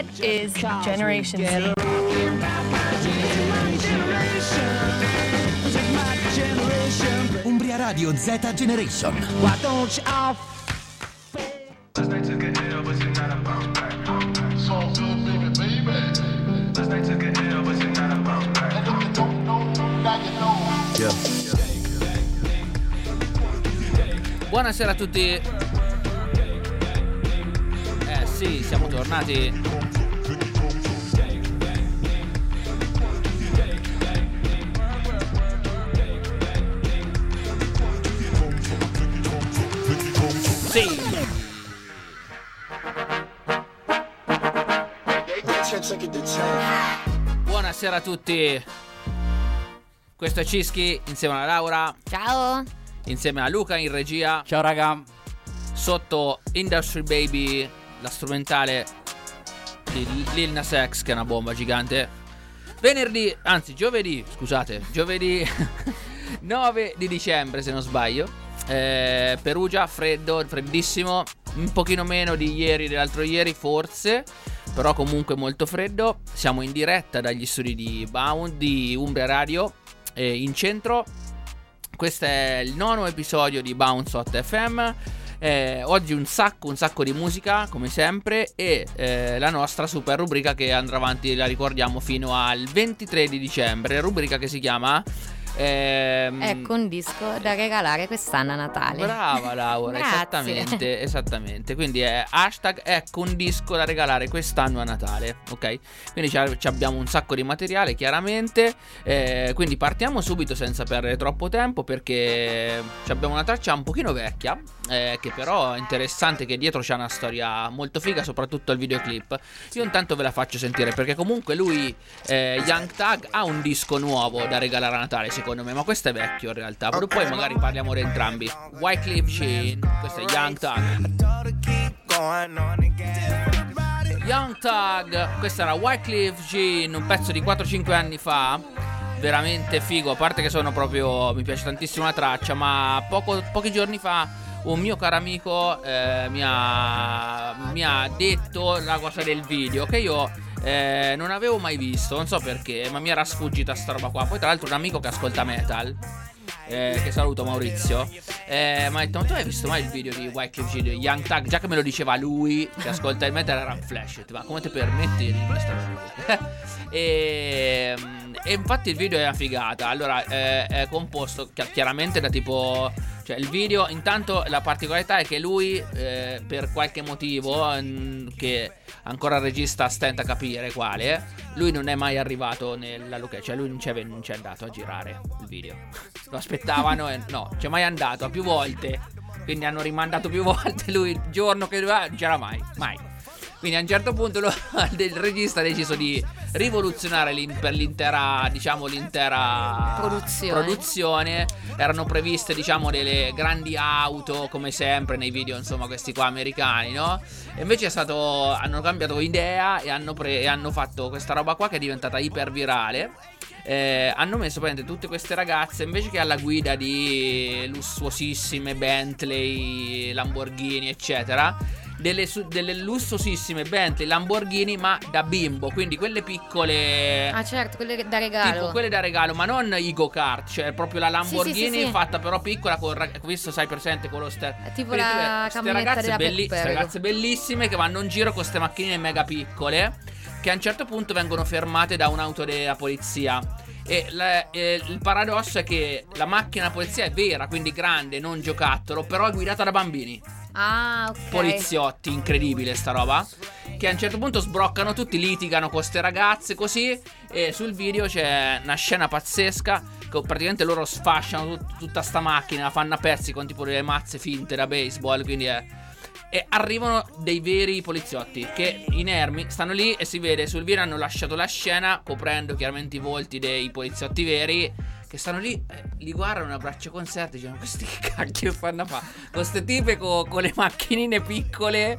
What is Generation Z? Umbria Radio Z Generation. Why don't you all Last night took a L, but tonight I bounce back. It's all good, baby, baby. Last night took a L, but tonight I bounce back. And if you don't know, now you know. Buonasera a tutti. Eh sì, siamo tornati. Buonasera a tutti. Questo è Cischi insieme a Laura, Ciao. insieme a Luca in regia. Ciao raga. sotto Industry Baby, la strumentale di Lil Nas X, che è una bomba gigante. Venerdì, anzi giovedì, scusate, giovedì 9 di dicembre se non sbaglio. Eh, Perugia, freddo, freddissimo, un pochino meno di ieri, dell'altro ieri forse, però comunque molto freddo. Siamo in diretta dagli studi di Bound di Umbria Radio, eh, in centro. Questo è il nono episodio di Bounce Hot FM. Eh, oggi un sacco, un sacco di musica, come sempre, e eh, la nostra super rubrica che andrà avanti, la ricordiamo, fino al 23 di dicembre. Rubrica che si chiama. Ehm, Ecco un disco da regalare quest'anno a Natale. Brava Laura, esattamente, esattamente. Quindi è hashtag ecco un disco da regalare quest'anno a Natale, ok? Quindi abbiamo un sacco di materiale, chiaramente. eh, quindi partiamo subito senza perdere troppo tempo perché abbiamo una traccia un pochino vecchia, eh, che però è interessante che dietro c'è una storia molto figa, soprattutto il videoclip. Io intanto ve la faccio sentire perché comunque lui, eh, Young Tag, ha un disco nuovo da regalare a Natale, secondo me, ma questo è vecchio in realtà. Però poi magari parliamo di entrambi. Wycliffe Jean, questo è Young Tag. Young Tag, questa era Wycliffe Jean, un pezzo di 4-5 anni fa. Veramente figo, a parte che sono proprio. Mi piace tantissimo la traccia, ma poco- pochi giorni fa un mio caro amico eh, mi, ha, mi ha detto la cosa del video che io eh, non avevo mai visto, non so perché, ma mi era sfuggita sta roba qua. Poi, tra l'altro, un amico che ascolta metal. eh, che saluto Maurizio eh, mi ha detto ma tu hai visto mai il video di Wycliffe Jean Young Tag già che me lo diceva lui che ascolta il metal era un flash ma come ti permetti di questa cosa e, e infatti il video è una figata allora eh, è composto chi- chiaramente da tipo cioè il video intanto la particolarità è che lui eh, per qualche motivo che ancora il regista stenta a capire quale lui non è mai arrivato nella location cioè lui non c'è, non c'è andato a girare il video. Lo aspettavano e no c'è mai andato a più volte. Quindi hanno rimandato più volte lui il giorno che doveva non c'era mai mai quindi a un certo punto lo- il regista ha deciso di rivoluzionare l'in- per l'intera, diciamo, l'intera Produzione. produzione. Erano previste, diciamo, delle grandi auto, come sempre nei video, insomma, questi qua americani, no? E invece è stato. Hanno cambiato idea e hanno, pre- e hanno fatto questa roba qua che è diventata ipervirale. Eh, hanno messo praticamente tutte queste ragazze invece che alla guida di lussuosissime Bentley, Lamborghini, eccetera. Delle, su- delle lussuosissime Bentley, Lamborghini, ma da bimbo, quindi quelle piccole. Ah certo, quelle da regalo. Tipo quelle da regalo, ma non i go-kart, cioè proprio la Lamborghini Sì, sì, sì, fatta però piccola con rag- questo sai presente con lo ster- È tipo Quindi la queste ragazze, belli- ragazze bellissime che vanno in giro con queste macchinine mega piccole che a un certo punto vengono fermate da un'auto della polizia. E la- e il paradosso è che la macchina polizia è vera, quindi grande, non giocattolo, però è guidata da bambini Ah, ok. poliziotti, incredibile sta roba. Che a un certo punto sbroccano tutti, litigano con queste ragazze così. E sul video c'è una scena pazzesca. Che praticamente loro sfasciano tut- tutta sta macchina, la fanno a pezzi con tipo delle mazze finte da baseball. Quindi è. E arrivano dei veri poliziotti che inermi stanno lì e si vede sul video hanno lasciato la scena coprendo chiaramente i volti dei poliziotti veri che stanno lì, eh, li guardano a braccio conserte e dicono questi che cacchio fanno a fare? Queste tipe co- con le macchinine piccole,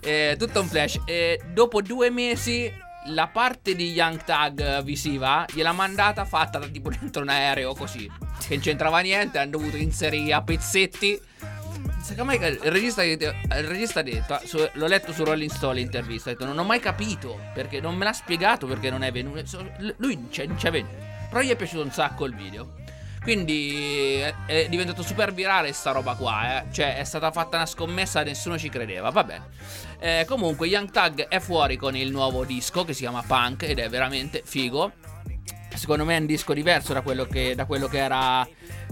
eh, tutto un flash. E dopo due mesi la parte di Young Tag visiva gliel'ha mandata fatta da tipo dentro un aereo così, che non c'entrava niente, hanno dovuto inserire a pezzetti secondo me il regista, ha detto, l'ho letto su Rolling Stone l'intervista, ha detto non ho mai capito perché non me l'ha spiegato perché non è venuto. Lui non c'è, non c'è venuto, però gli è piaciuto un sacco il video. Quindi è, è diventato super virale sta roba qua, eh. Cioè è stata fatta una scommessa, nessuno ci credeva, va bene. Eh, comunque Young Tag è fuori con il nuovo disco che si chiama Punk ed è veramente figo. Secondo me è un disco diverso da quello che, da quello che era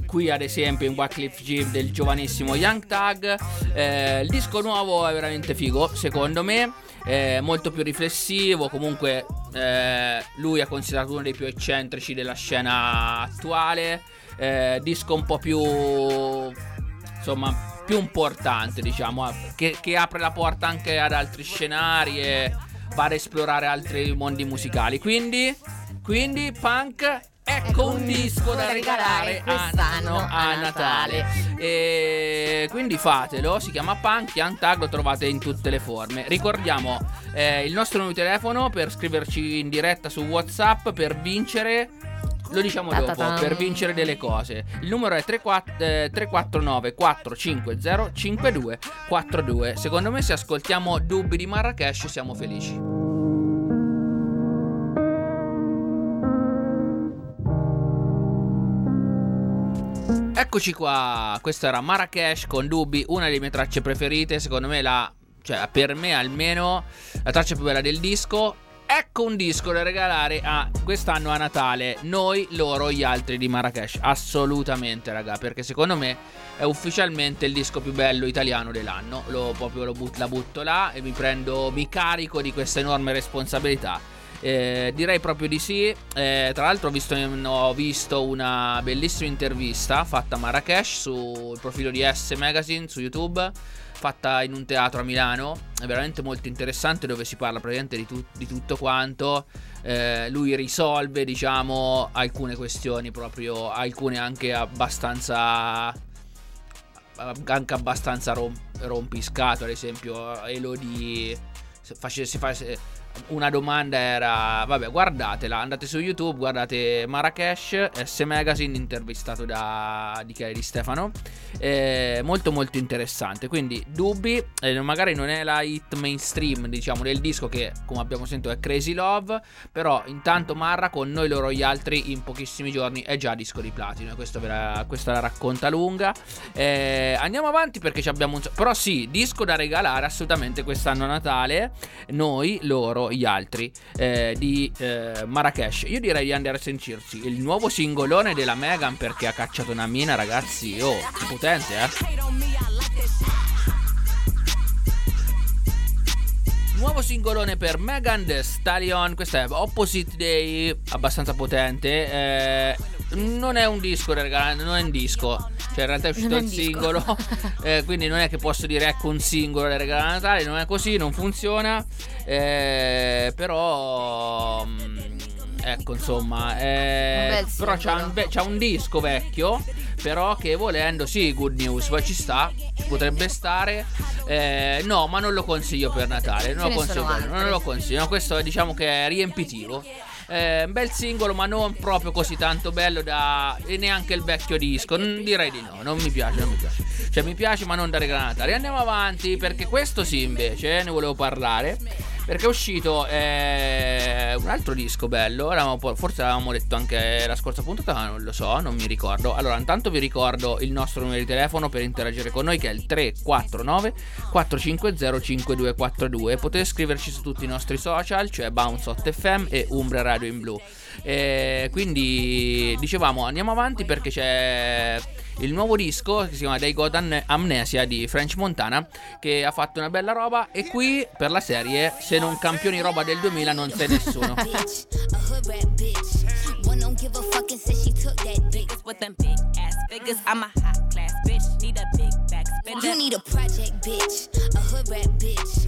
qui ad esempio in Wycliffe Jeep del giovanissimo Young Tag. Eh, il disco nuovo è veramente figo, secondo me, è molto più riflessivo, comunque eh, lui è considerato uno dei più eccentrici della scena attuale, eh, disco un po' più insomma più importante diciamo eh, che, che apre la porta anche ad altri scenari e va ad esplorare altri mondi musicali. Quindi quindi punk Ecco un disco da regalare a, quest'anno no, a Natale. E quindi fatelo, si chiama Punk, Young Tag, lo trovate in tutte le forme. Ricordiamo eh, il nostro numero di telefono per scriverci in diretta su WhatsApp per vincere lo diciamo dopo per vincere delle cose. Il numero è 34, eh, 349 450 5242. Secondo me se ascoltiamo Dubbi di Marrakesh siamo felici. Eccoci qua, questo era Marrakesh con Dubbi, una delle mie tracce preferite, secondo me la, cioè per me almeno, la traccia più bella del disco. Ecco un disco da regalare a quest'anno a Natale, noi, loro, gli altri di Marrakesh, assolutamente raga, perché secondo me è ufficialmente il disco più bello italiano dell'anno, lo proprio lo but- la butto là e mi prendo, mi carico di questa enorme responsabilità. Eh, direi proprio di sì. Eh, tra l'altro ho visto, ho visto una bellissima intervista fatta a Marrakesh sul profilo di S Magazine su YouTube, fatta in un teatro a Milano. È veramente molto interessante dove si parla praticamente di, tu- di tutto quanto. Eh, lui risolve, diciamo, alcune questioni, proprio alcune anche abbastanza anche abbastanza rom- rompiscato, ad esempio Elodie se face- se- una domanda era vabbè guardatela andate su youtube guardate Marrakesh S Magazine intervistato da di, di Stefano. Eh, molto molto interessante. Quindi dubbi? Eh, magari non è la hit mainstream diciamo del disco che come abbiamo sentito è Crazy Love però intanto Marra con noi loro gli altri in pochissimi giorni è già disco di platino questo ve la- questa la racconta lunga. Eh, andiamo avanti perché abbiamo un... però sì disco da regalare assolutamente quest'anno a Natale noi loro gli altri eh, di eh, Marrakesh io direi di andare a sentirci il nuovo singolone della Megan perché ha cacciato una mina ragazzi oh potente eh Nuovo singolone per Megan Thee Stallion, questo è Opposite Day, abbastanza potente. eh, non è un disco, raga, non è un disco. Cioè, in realtà è uscito il singolo. eh, quindi non è che posso dire ecco un singolo da regalare a Natale, non è così, non funziona. eh, però. mm, Ecco, insomma, eh, però singolo. un, un disco vecchio, però che volendo, sì, good news, poi ci sta, ci potrebbe stare. Eh, no, ma non lo consiglio per Natale, non lo consiglio, per- non lo consiglio, questo diciamo che è riempitivo. Eh, un bel singolo, ma non proprio così tanto bello da. e neanche il vecchio disco. Mm, direi di no, non mi piace, non mi piace. Cioè, mi piace, ma non da Natale. Andiamo avanti, perché questo sì, invece, eh, ne volevo parlare. Perché è uscito eh, un altro disco bello. Forse l'avevamo detto anche la scorsa puntata, ma non lo so, non mi ricordo. Allora, intanto vi ricordo il nostro numero di telefono per interagire con noi, che è il 349 450 5242. Potete scriverci su tutti i nostri social, cioè Bounce 8FM e Umbra Radio in Blu. E quindi dicevamo andiamo avanti perché c'è il nuovo disco che si chiama Got Am- Amnesia di French Montana che ha fatto una bella roba e qui per la serie se non campioni roba del 2000 non sei nessuno. You need a project bitch, a hood rat bitch.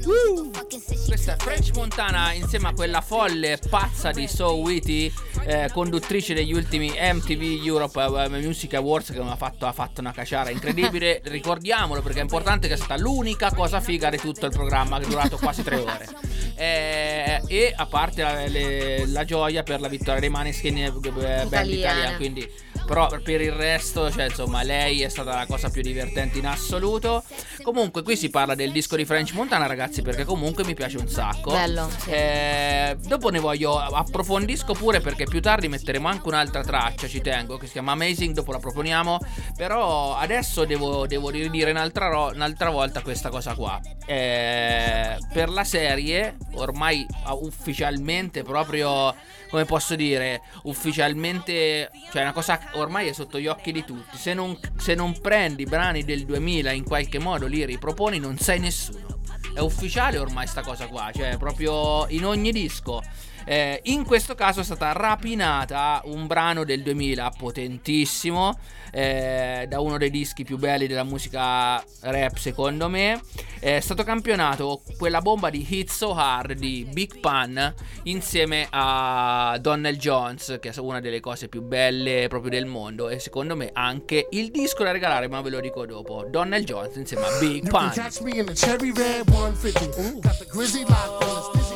She Questa è French. Montana insieme a quella folle pazza di So Witty, eh, conduttrice degli ultimi MTV Europe eh, Music Awards che ha fatto, ha fatto una caciara incredibile. Ricordiamolo perché è importante che è stata l'unica cosa figa di tutto il programma che è durato quasi tre ore. Eh, e a parte la, le- la gioia per la vittoria dei Maneskin eh, band Italiana. Italia, quindi Però per il resto, cioè, insomma, lei è stata la cosa più divertente in assoluto. Comunque, qui si parla del disco di French Montana, ragazzi, perché comunque mi piace un sacco. Bello, sì. Eh, dopo ne voglio approfondisco pure perché più tardi metteremo anche un'altra traccia, ci tengo, che si chiama Amazing, dopo la proponiamo. Però adesso devo, devo ridire un'altra, ro- un'altra volta questa cosa qua. Eh, per la serie, ormai ah, ufficialmente proprio, come posso dire, ufficialmente, cioè una cosa ormai è sotto gli occhi di tutti. Se non, se non prendi brani del 2000 in qualche modo li riproponi, non sei nessuno. È ufficiale ormai sta cosa qua, cioè proprio in ogni disco. Eh, in questo caso è stata rapinata un brano del 2000 potentissimo, eh, da uno dei dischi più belli della musica rap secondo me. È stato campionato quella bomba di Hit So Hard di Big Pun insieme a Donnell Jones, che è una delle cose più belle proprio del mondo e secondo me anche il disco da regalare, ma ve lo dico dopo. Donnell Jones insieme a Big You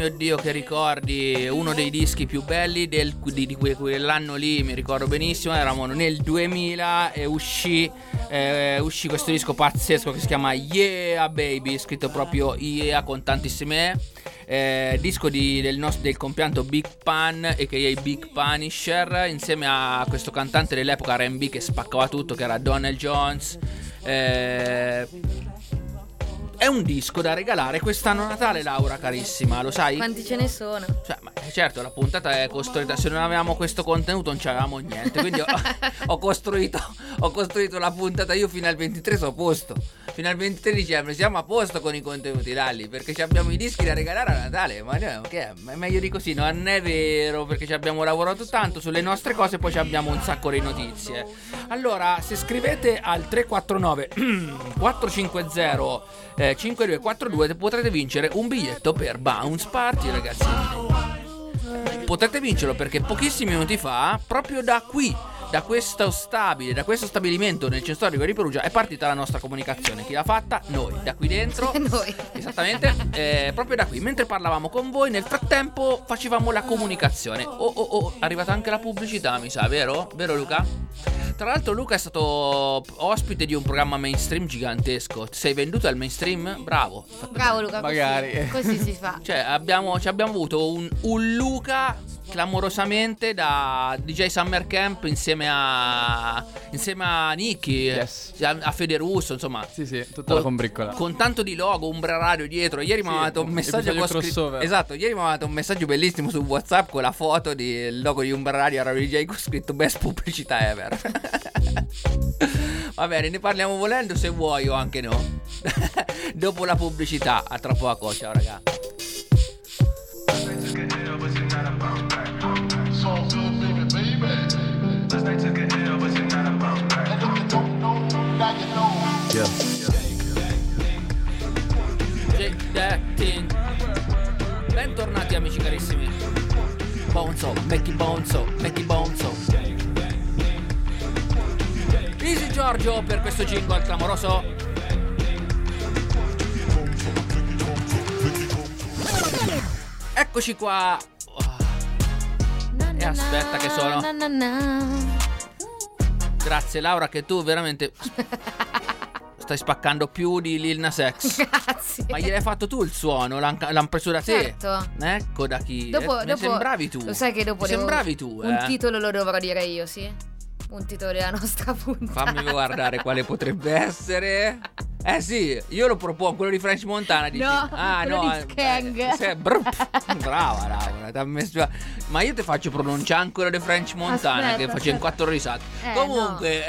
mio dio, che ricordi! Uno dei dischi più belli del- di, di que- quell'anno lì, mi ricordo benissimo. Eravamo nel 2000 e uscì, eh, uscì questo disco pazzesco che si chiama Yeah Baby, scritto proprio Yeah con tantissime E. Eh, disco di- del, nostro, del compianto Big Pun a.k.a. Big Punisher insieme a questo cantante dell'epoca R&B che spaccava tutto che era Donnell Jones Eh, è un disco da regalare quest'anno Natale, Laura carissima, lo sai? Quanti ce ne sono? Cioè, ma eh, certo, la puntata è costruita. Se non avevamo questo contenuto, non c'avevamo niente. Quindi ho, ho costruito, ho costruito la puntata. Io fino al 23 sono a posto. Fino al 23 dicembre siamo a posto con i contenuti, Lalli. Perché abbiamo i dischi da regalare a Natale. Ma no, che è? Meglio di così. Non è vero. Perché ci abbiamo lavorato tanto sulle nostre cose. Poi ci abbiamo un sacco di notizie. Allora, se scrivete al 349 450 eh, 5242 potrete vincere un biglietto per Bounce Party, ragazzi. Potrete vincerlo perché pochissimi minuti fa, proprio da qui, da questo stabile, da questo stabilimento nel centro storico di Perugia, è partita la nostra comunicazione. Chi l'ha fatta? Noi, da qui dentro. Noi. Esattamente, eh, proprio da qui. Mentre parlavamo con voi, nel frattempo facevamo la comunicazione. Oh, oh, oh, è arrivata anche la pubblicità, mi sa, vero? Vero, Luca? Tra l'altro, Luca è stato ospite di un programma mainstream gigantesco. Ti sei venduto al mainstream? Bravo. Bravo Luca, così- Magari. Così, si fa. cioè, abbiamo, ci abbiamo avuto un, un Luca clamorosamente da DJ Summer Camp insieme a insieme a Nicky, Yes. a, a Fede Russo, insomma. Sì, sì, tutta la combriccola. Con tanto di logo, Umbra Radio dietro. Ieri mi ha Sì, mandato un messaggio con scritto-. Esatto, ieri mi ha mandato un messaggio bellissimo su WhatsApp con la foto del logo di Umbra Radio Radio DJ con scritto Best pubblicità ever. Va bene, ne parliamo volendo se vuoi o anche no. Dopo la pubblicità, a tra poco, ciao raga. Questo jingle clamoroso. Eccoci qua. E aspetta che sono-. Grazie Laura che tu veramente stai spaccando più di Lil Nas X. Grazie. Ma gliel'hai fatto tu il suono? L'han, l'han preso da te? Certo. Ecco da chi. Dopo, Eh, dopo- sembravi tu. Lo sai che dopo devo- sembravi tu, Un eh. titolo lo dovrò dire io, sì? Un titolo della nostra puntata. Fammi guardare quale potrebbe essere. Eh sì, io lo propongo, quello di French Montana. Dici, No, ah, no, di Skang. eh, se- brr, brava, Laura. messo- Ma io ti faccio pronunciare ancora di French Montana Aspetta, che faccio in quattro risate. Eh, Comunque,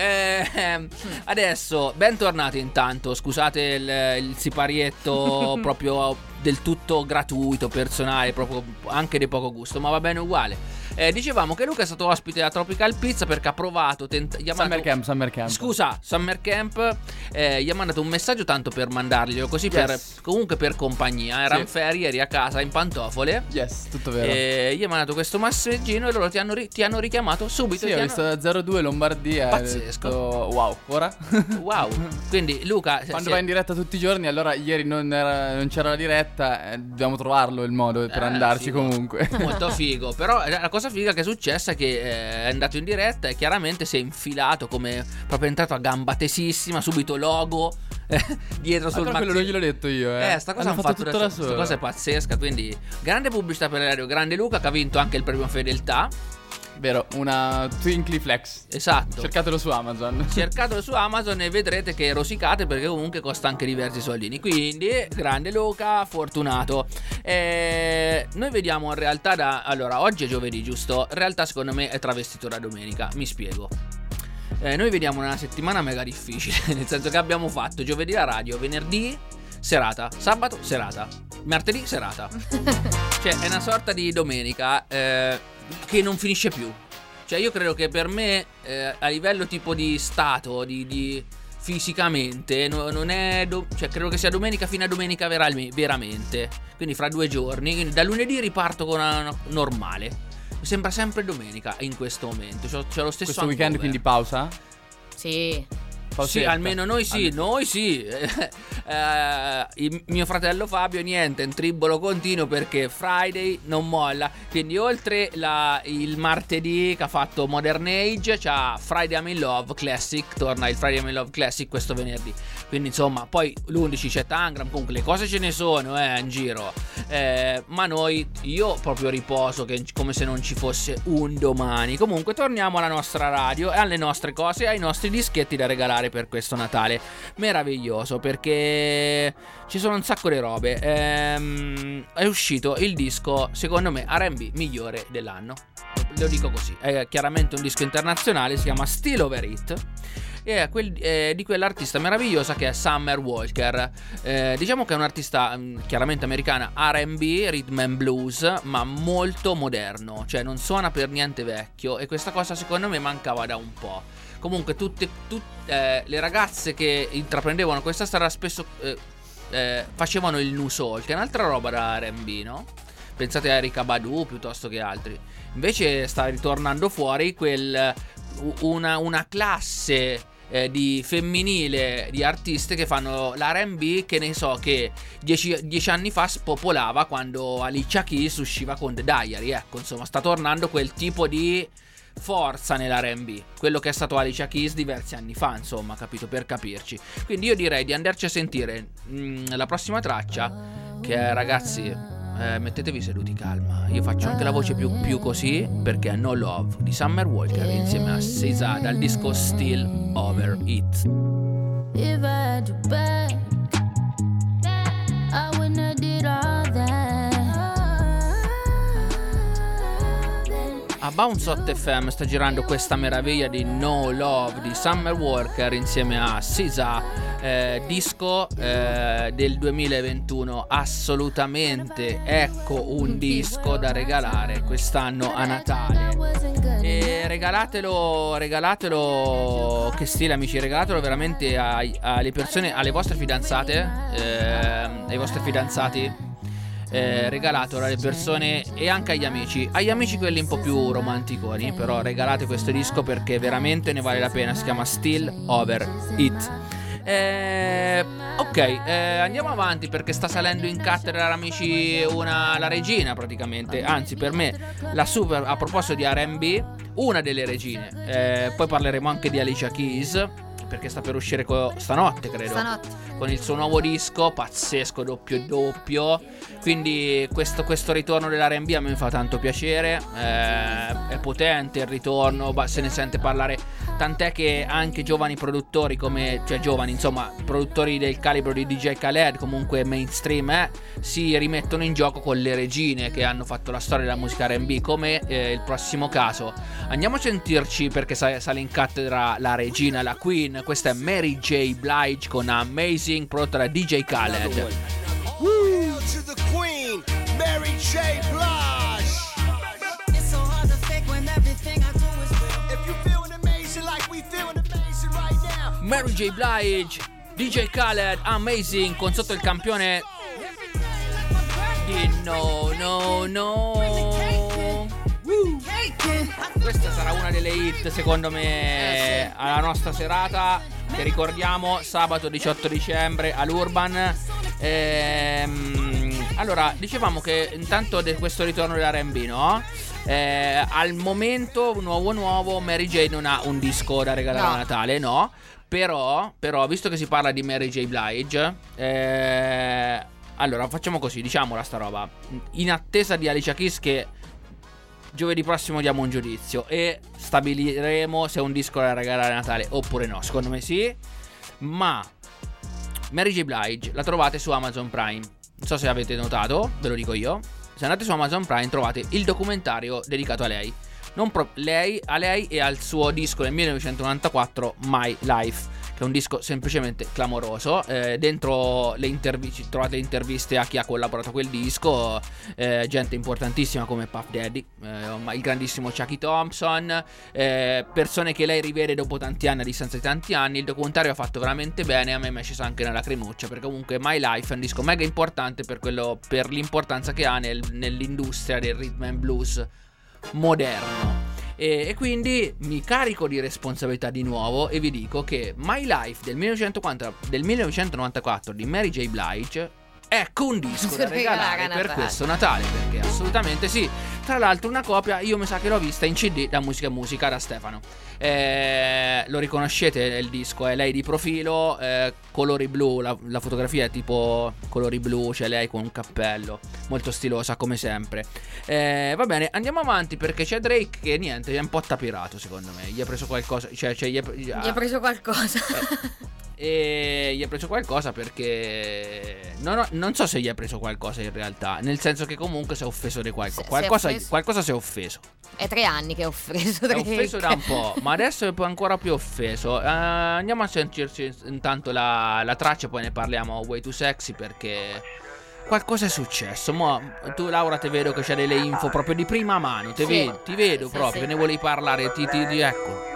ehm, adesso, bentornati intanto. Scusate il, il siparietto proprio del tutto gratuito, personale, proprio anche di poco gusto, ma va bene uguale. Eh, dicevamo che Luca è stato ospite della Tropical Pizza perché ha provato. Tent- gli ha Summer mandato- Camp, Summer Camp. Scusa, Summer Camp eh, gli ha mandato un messaggio tanto per mandarglielo, così per, Yes. comunque per compagnia. Erano Sì. ferie, eri a casa in pantofole. Yes, tutto vero. E gli ha mandato questo messaggino e loro ti hanno, ri- ti hanno richiamato subito. Sì, ho hanno- visto 0-2 Lombardia. Pazzesco. detto, wow, ora? Wow. Quindi Luca, Quando vai in diretta tutti i giorni, allora ieri non, era- non c'era la diretta, eh, dobbiamo trovarlo il modo per Eh, andarci figo. comunque. Molto figo, però la cosa cosa figa che è successa è che eh, è andato in diretta e chiaramente si è infilato come proprio è entrato a gamba tesissima, subito logo eh, dietro sul Ancora quello non gliel'ho detto io, eh. Eh, sta cosa Hanno fatto da adesso- solo. Questa cosa è pazzesca, quindi grande pubblicità per l'aereo, grande Luca che ha vinto anche il premio Fedeltà. Vero, una Twinkly Flex. Esatto. Cercatelo su Amazon. Cercatelo su Amazon e vedrete che rosicate perché comunque costa anche diversi soldini. Quindi, grande Luca, fortunato. Eh, noi vediamo in realtà da... Allora, oggi è giovedì, giusto? In realtà secondo me è travestito da domenica. Mi spiego. Eh, noi vediamo una settimana mega difficile, nel senso che abbiamo fatto giovedì la radio, venerdì serata, sabato serata, martedì serata. cioè è una sorta di domenica eh, che non finisce più. Cioè io credo che per me eh, a livello tipo di stato, di, di fisicamente, no- non è... do- cioè credo che sia domenica fino a domenica veralme- veramente. Quindi fra due giorni, quindi da lunedì riparto con una, una normale. Mi sembra sempre domenica in questo momento. C'ho, c'ho lo stesso Questo weekend quindi pausa? Sì. Sì, almeno noi sì, Almeno. noi sì. Eh, il mio fratello Fabio, niente, in tribolo continuo perché Friday non molla. Quindi, oltre la- il martedì che ha fatto Modern Age, c'ha Friday I'm in Love Classic. Torna il Friday I'm in Love Classic questo venerdì. Quindi, insomma, poi l'11 c'è Tangram. Comunque, le cose ce ne sono, eh, in giro. Eh, ma noi, io proprio riposo, che, come se non ci fosse un domani. Comunque, torniamo alla nostra radio e alle nostre cose e ai nostri dischetti da regalare per questo Natale. Meraviglioso perché ci sono un sacco di robe. Ehm, è uscito il disco, secondo me, RB migliore dell'anno. Lo dico così. È chiaramente un disco internazionale, si chiama Still Over It. E è quel- eh, di quell'artista meravigliosa che è Summer Walker. Eh, diciamo che è un artista mh, chiaramente americana RB, rhythm and blues, ma molto moderno, cioè non suona per niente vecchio. E questa cosa secondo me mancava da un po'. Comunque, tutte, tut- eh, le ragazze che intraprendevano questa strada spesso eh, eh, facevano il nu soul, che è un'altra roba da RB, no? Pensate a Erika Badu piuttosto che altri. Invece sta ritornando fuori quel, u- una, una classe eh, di femminile di artiste che fanno l'RB che ne so che dieci, dieci anni fa spopolava quando Alicia Keys usciva con The Diary. Ecco, insomma, sta tornando quel tipo di forza nell'RB, quello che è stato Alicia Keys diversi anni fa, insomma, capito, per capirci. Quindi io direi di andarci a sentire mm, la prossima traccia, che è, ragazzi, eh, mettetevi seduti calma. Io faccio anche la voce più, più così, perché è No Love di Summer Walker insieme a Sisa dal disco Still Over It. If I had you A Bounce Hot FM sta girando questa meraviglia di No Love di Summer Walker insieme a Sisa, eh, disco eh, del 2021. Assolutamente, ecco un disco da regalare quest'anno a Natale. E regalatelo, regalatelo, che stile amici, regalatelo veramente ai- alle persone, alle vostre fidanzate, ehm, ai vostri fidanzati. Eh, regalatelo alle persone e anche agli amici. Agli amici quelli un po' più romanticoni, però regalate questo disco perché veramente ne vale la pena. Si chiama Still Over It. Eh, ok, eh, andiamo avanti perché sta salendo in cattedra amici una, la regina praticamente. Anzi, per me la super a proposito di RB, una delle regine. Eh, poi parleremo anche di Alicia Keys perché sta per uscire co- stanotte, credo Stanotte. con il suo nuovo disco, pazzesco, doppio doppio. Quindi questo, questo ritorno dell'RB a me fa tanto piacere. eh, è potente il ritorno, se ne sente parlare. Tant'è che anche giovani produttori come, cioè giovani, insomma, produttori del calibro di DJ Khaled, comunque mainstream, eh, si rimettono in gioco con le regine che hanno fatto la storia della musica RB, come eh, il prossimo caso. Andiamo a sentirci perché sa- sale in cattedra la regina, la queen. Questa è Mary J. Blige con Amazing, prodotta da DJ Khaled. Woo Mary J. Blige, DJ Khaled, Amazing, con sotto il campione di No, No, No. Questa sarà una delle hit secondo me alla nostra serata che ricordiamo sabato 18 dicembre all'Urban. Ehm, allora, dicevamo che intanto di questo ritorno dell'R&B, no? Eh, al momento, nuovo nuovo, Mary J non ha un disco da regalare No. a Natale, no. Però, però, visto che si parla di Mary J. Blige, eh, allora facciamola così, diciamola sta roba. In attesa di Alicia Keys che giovedì prossimo diamo un giudizio e stabiliremo se è un disco da regalare a Natale oppure no. Secondo me sì. Ma Mary J. Blige la trovate su Amazon Prime. Non so se avete notato, ve lo dico io. Se andate su Amazon Prime trovate il documentario dedicato a lei. Pro- lei, a lei e al suo disco del 1994 My Life, che è un disco semplicemente clamoroso. Eh, dentro le interviste trovate interviste a chi ha collaborato a quel disco, eh, gente importantissima come Puff Daddy, eh, il grandissimo Chucky Thompson, eh, persone che lei rivede dopo tanti anni, a distanza di tanti anni. Il documentario ha fatto veramente bene, a me mi è sceso anche nella cremuccia, perché comunque My Life è un disco mega importante per, quello, per l'importanza che ha nel- nell'industria del rhythm and blues moderno. E, e quindi mi carico di responsabilità di nuovo e vi dico che My Life del, 1940 del 1994 di Mary J. Blige ecco un disco da regalare per questo Natale perché assolutamente sì. Tra l'altro una copia io mi sa che l'ho vista in cd da musica musica da Stefano. Eh, lo riconoscete il disco? È lei di profilo eh, colori blu la, la fotografia è tipo colori blu c'è lei con un cappello molto stilosa come sempre. Eh, va bene, andiamo avanti perché c'è Drake che niente, è un po' tapirato secondo me. Gli ha preso qualcosa, cioè, cioè gli, ha, Gli ha preso qualcosa. E gli ha preso qualcosa perché non, ho- non so se gli ha preso qualcosa in realtà, nel senso che comunque si è offeso di è Qualcosa, offeso. qualcosa si è offeso. È tre anni che ho offeso È Drake. offeso da un po', ma adesso è ancora più offeso. Eh, andiamo a sentirci intanto la, la traccia, poi ne parliamo Way Too Sexy perché qualcosa è successo. Mo, tu Laura te vedo che c'hai delle info proprio di prima mano, te Sì. vedo, ti vedo Sì, proprio, sì. ne volevi parlare, ti, ti, ti- ecco.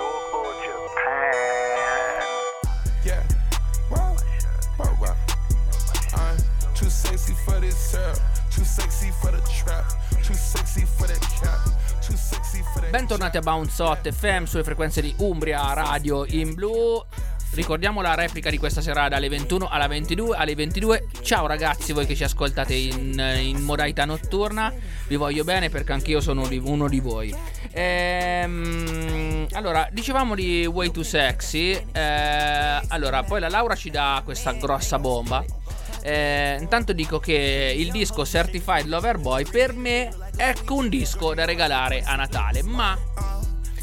For this syrup. Too sexy for the trap. Too sexy for that cap. Too sexy for that. Bentornati a Bounce Hot FM sulle frequenze di Umbria Radio in blu. Ricordiamo la replica di questa serata dalle 21 alla 22 alle 22. Ciao ragazzi, voi che ci ascoltate in, in modalità notturna, vi voglio bene perché anch'io sono uno di, uno di voi. Ehm, allora, dicevamo di Way Too Sexy. eh, allora, poi la Laura ci dà questa grossa bomba. Eh, intanto dico che il disco Certified Lover Boy per me ecco un disco da regalare a Natale, ma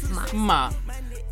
Ma. ma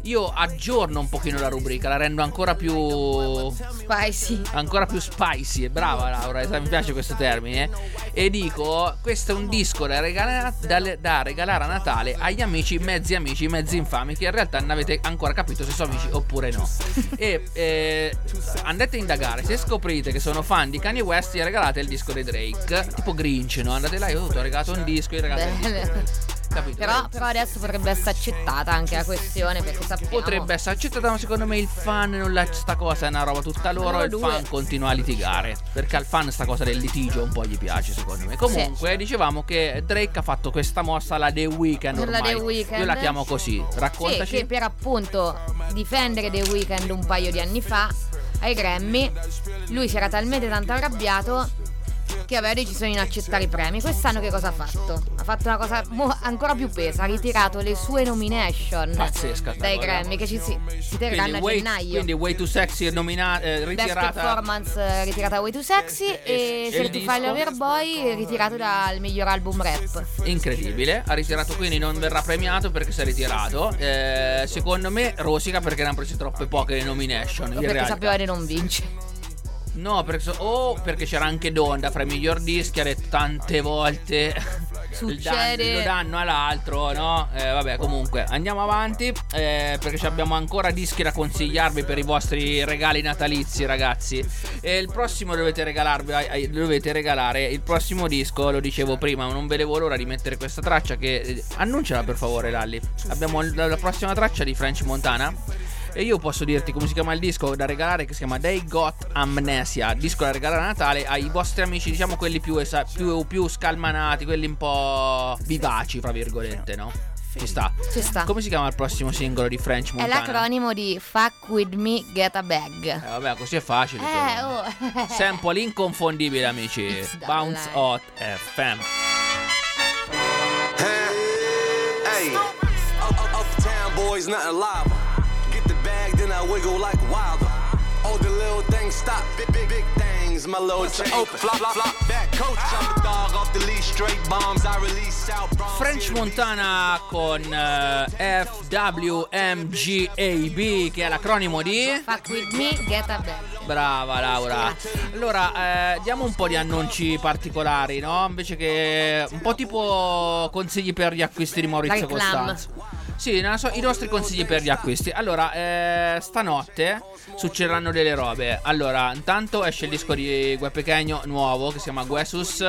io aggiorno un pochino la rubrica, la rendo ancora più spicy. ancora più spicy, brava Laura, mi piace questo termine. E dico, questo è un disco da regalare, da, da regalare a Natale agli amici, mezzi amici, mezzi infami, che in realtà non avete ancora capito se sono amici oppure no. E eh, andate a indagare, se scoprite che sono fan di Kanye West, gli regalate il disco di Drake, tipo Grinch, no? Andate là, io ti ho regalato un disco, gli regalato il disco. Capito? Però, però adesso potrebbe essere accettata anche la questione perché sappiamo Potrebbe essere accettata, ma secondo me il fan non la sta cosa è una roba tutta loro. E il due. fan continua a litigare. Perché al fan sta cosa del litigio un po' gli piace, secondo me. Comunque, dicevamo che Drake ha fatto questa mossa la The Weeknd La ormai. The Weeknd. Io la chiamo così. Sì, Raccontaci. che per appunto difendere The Weeknd un paio di anni fa ai Grammy, lui si era talmente tanto arrabbiato che aveva deciso di non accettare i premi. Quest'anno che cosa ha fatto? Ha fatto una cosa mo- ancora più pesa, ha ritirato le sue nomination Pazzesca dai. Grammy che ci si, si terranno a way, gennaio. quindi Way Too Sexy è nomina- eh, Best ritirata. performance eh, ritirata da Way Too Sexy e e, il Certified? Lover Boy ritirato dal miglior album rap. Incredibile, ha ritirato quindi non verrà premiato perché si è ritirato. Eh, secondo me rosica perché ne hanno presi troppe poche nomination. in Perché realtà. sapeva di non vincere. No, perché, so- o perché c'era anche Donda fra i miglior dischi, ha detto tante volte. Succede. dan- Lo danno all'altro, no? Eh, vabbè, comunque andiamo avanti. eh, perché abbiamo ancora dischi da consigliarvi per i vostri regali natalizi, ragazzi. E il prossimo dovete regalarvi. dovete regalare il prossimo disco, lo dicevo prima, non vedevo l'ora di mettere questa traccia. Che eh, annunciala per favore, Lalli. Abbiamo la prossima traccia di French Montana. E io posso dirti come si chiama il disco da regalare che si chiama They Got Amnesia, disco da regalare a Natale ai vostri amici, diciamo quelli più, esa- più, più scalmanati, quelli un po' vivaci, fra virgolette, no? Ci sta. Ci sta. Come si chiama il prossimo singolo di French È Montana? l'acronimo di Fuck with me, get a bag. Eh, vabbè, così è facile. Eh, oh. Sample inconfondibile, amici. It's Bounce line. Hot FM. boys, nothing live. Get the bag, then I wiggle like wilder. All the little things stop, big, big, big things. My little chain open. Flop, flop, flop, back coach. I'm the dog off the leash, straight bombs. I release Bronx. French Montana con eh, FWMGAB che è l'acronimo di Fuck with me, get a bag. Brava Laura. Allora, eh, diamo un po' di annunci particolari, no? Invece che un po' tipo consigli per gli acquisti di Maurizio. Costanzo. Sì, non so, i nostri consigli per gli acquisti. Allora, eh, stanotte succederanno delle robe. Allora, intanto esce il disco di Gue nuovo che si chiama Guesus.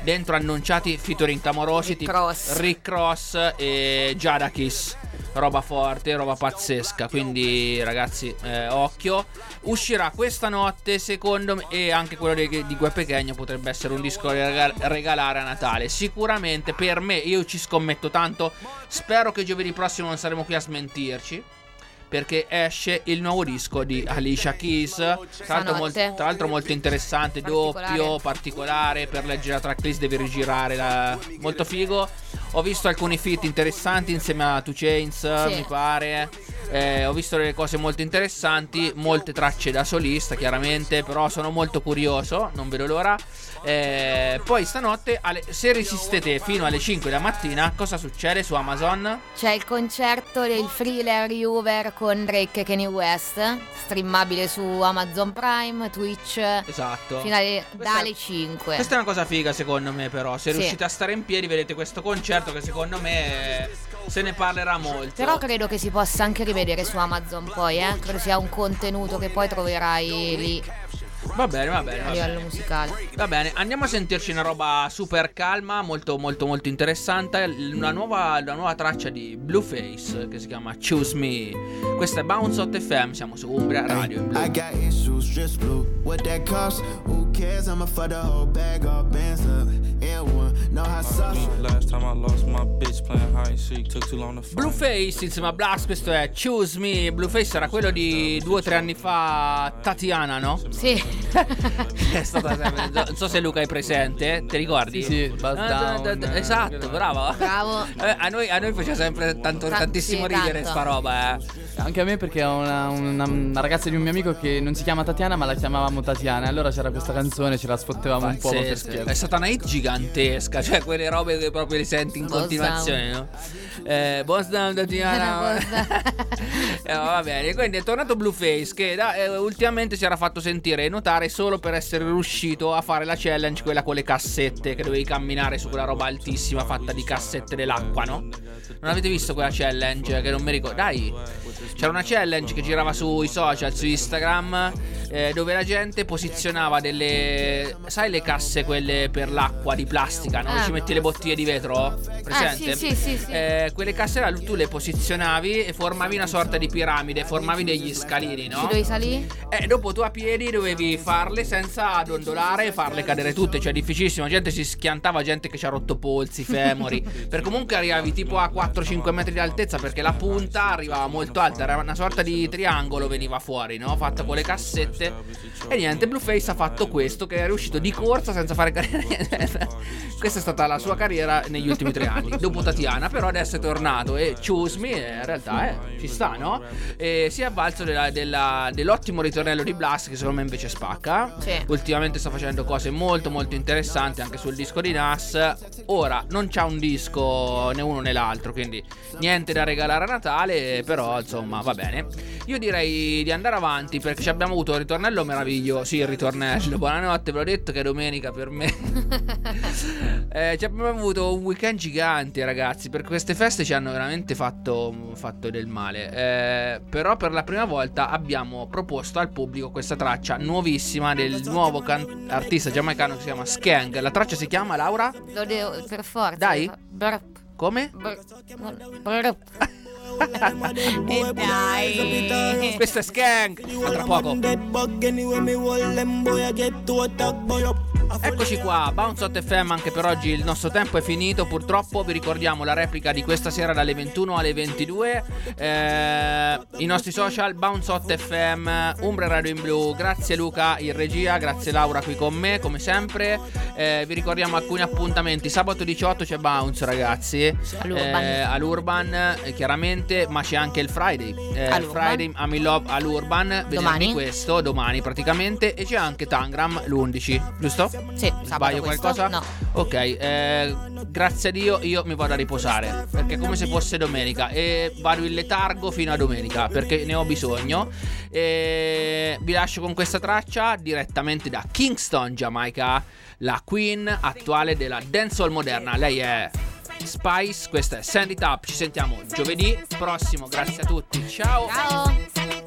Dentro annunciati featuring clamorosi tipo Ross. Rick Ross e Giada Kiss. Roba forte, roba pazzesca. Quindi, ragazzi, eh, occhio. Uscirà questa notte, secondo me, e anche quello di, di Gue Pequeño potrebbe essere un disco da regal- regalare a Natale. Sicuramente per me, io ci scommetto tanto. Spero che giovedì prossimo non saremo qui a smentirci. Perché esce il nuovo disco di Alicia Keys. Tra l'altro, mol- tra l'altro molto interessante, Particolare. doppio, particolare. Per leggere la tracklist devi rigirare. la- Molto figo. Ho visto alcuni feat interessanti insieme a Two Chains, Sì. mi pare. Eh, ho visto delle cose molto interessanti, molte tracce da solista chiaramente, però sono molto curioso, non vedo l'ora. Eh, poi stanotte, alle- se resistete fino alle 5 della mattina, cosa succede su Amazon? C'è il concerto del thriller Hoover con Drake e Kanye West, streamabile su Amazon Prime, Twitch, Esatto. fino alle, Questa- dalle 5. Questa è una cosa figa secondo me però, se Sì. riuscite a stare in piedi vedete questo concerto che secondo me eh, se ne parlerà molto. Però credo che si possa anche rivedere su Amazon poi, eh. Credo sia un contenuto che poi troverai lì Va bene, va bene. a Va bene. livello musicale. Va bene, andiamo a sentirci una roba super calma, molto molto molto interessante, una nuova, una nuova traccia di Blueface che si chiama Choose Me. Questa è Bounce Hot FM, siamo su Umbria Radio. I got issues, just blue. What that cost? Who cares? I'ma fuck the whole bag all bands up. And one, know how soft. Last time I lost my bitch playing hide and seek, took too long to find. Blueface insieme a Blast, questo è Choose Me. Blueface era quello di due o tre anni fa, Tatiana, no? Sì. È stata sempre- Non so se Luca è presente, ti ricordi? Sì, sì, Ah, Down, Esatto, bravo. Bravo. Eh, a, noi, a noi faceva sempre tanto, Ta- tantissimo sì, ridere tanto. sta roba, eh. Anche a me perché ho una, una- una ragazza di un mio amico che non si chiama Tatiana ma la chiamavamo Tatiana. E allora c'era questa canzone, ce la sfottevamo un po' per scherzo. È stata una hit gigantesca, cioè quelle robe che proprio le senti in Boss continuazione, no? Eh, boss down Tatiana. Eh, va bene, quindi è tornato Blueface che da- eh, ultimamente si era fatto sentire e notare solo per essere riuscito a fare la challenge, quella con le cassette, che dovevi camminare su quella roba altissima fatta di cassette dell'acqua, no? Non avete visto quella challenge? Che non mi ricordo. Dai, c'era una challenge che girava sui social, su Instagram, eh, dove la gente posizionava delle. Sai le casse quelle per l'acqua di plastica, no? Dove Ah. ci metti le bottiglie di vetro? Presente? Ah, sì, sì, sì, sì. Eh, quelle casse là tu le posizionavi e formavi una sorta di piramide, formavi degli scalini, Ci no? dovevi salire? E dopo tu a piedi dovevi farle senza dondolare e farle cadere tutte, cioè difficilissimo. Gente si schiantava, gente che ci ha rotto polsi, femori. per comunque arrivavi tipo a 4-5 metri di altezza perché la punta arrivava molto alta, era una sorta di triangolo veniva fuori, no? Fatta con le cassette. E niente, Blueface ha fatto questo che è riuscito di corsa senza fare carriera. Questa è stata la sua carriera negli ultimi tre anni. Dopo Tatiana, però adesso è tornato e Choose Me eh, in realtà eh, ci sta, no? E si è avvalso della- della- dell'ottimo ritornello di Blast che secondo me invece spacca. Sì. Ultimamente sta facendo cose molto molto interessanti anche sul disco di Nas. Ora non c'ha un disco né uno né l'altro, quindi niente da regalare a Natale, però insomma va bene. Io direi di andare avanti perché ci abbiamo avuto un ritornello meraviglioso. Sì, il ritornello. Buonanotte, ve l'ho detto che è domenica per me. Eh, ci abbiamo avuto un weekend gigante, ragazzi. Per queste feste ci hanno veramente fatto, fatto del male. Eh, però, per la prima volta abbiamo proposto al pubblico questa traccia nuovissima del nuovo can- artista giamaicano che si chiama Skang. La traccia si chiama Laura? Lo devo per forza. Dai. Brr, Come? brr, brr. Dai. Questo è. A tra poco. Eccoci qua, Bounce Hot FM anche per oggi il nostro tempo è finito, purtroppo vi ricordiamo la replica di questa sera dalle 21 alle 22, eh, i nostri social Bounce Hot FM, Umbre Radio in Blu, grazie Luca in regia, grazie Laura qui con me come sempre, Eh, vi ricordiamo alcuni appuntamenti, sabato 18 c'è Bounce ragazzi, All'Urban. eh, all'Urban eh, chiaramente, ma c'è anche il Friday, eh, All'Urban. Friday I'm in Love all'Urban, Domani. questo, domani praticamente, e c'è anche Tangram l'11, giusto? Sì, Sbaglio questo? qualcosa? No. Ok, eh, grazie a Dio io mi vado a riposare perché è come se fosse domenica e vado in letargo fino a domenica perché ne ho bisogno. E vi lascio con questa traccia direttamente da Kingston, Giamaica, la queen attuale della dancehall moderna. Lei è Spice, questa è Send It Up. Ci sentiamo giovedì prossimo. Grazie a tutti. Ciao. Ciao.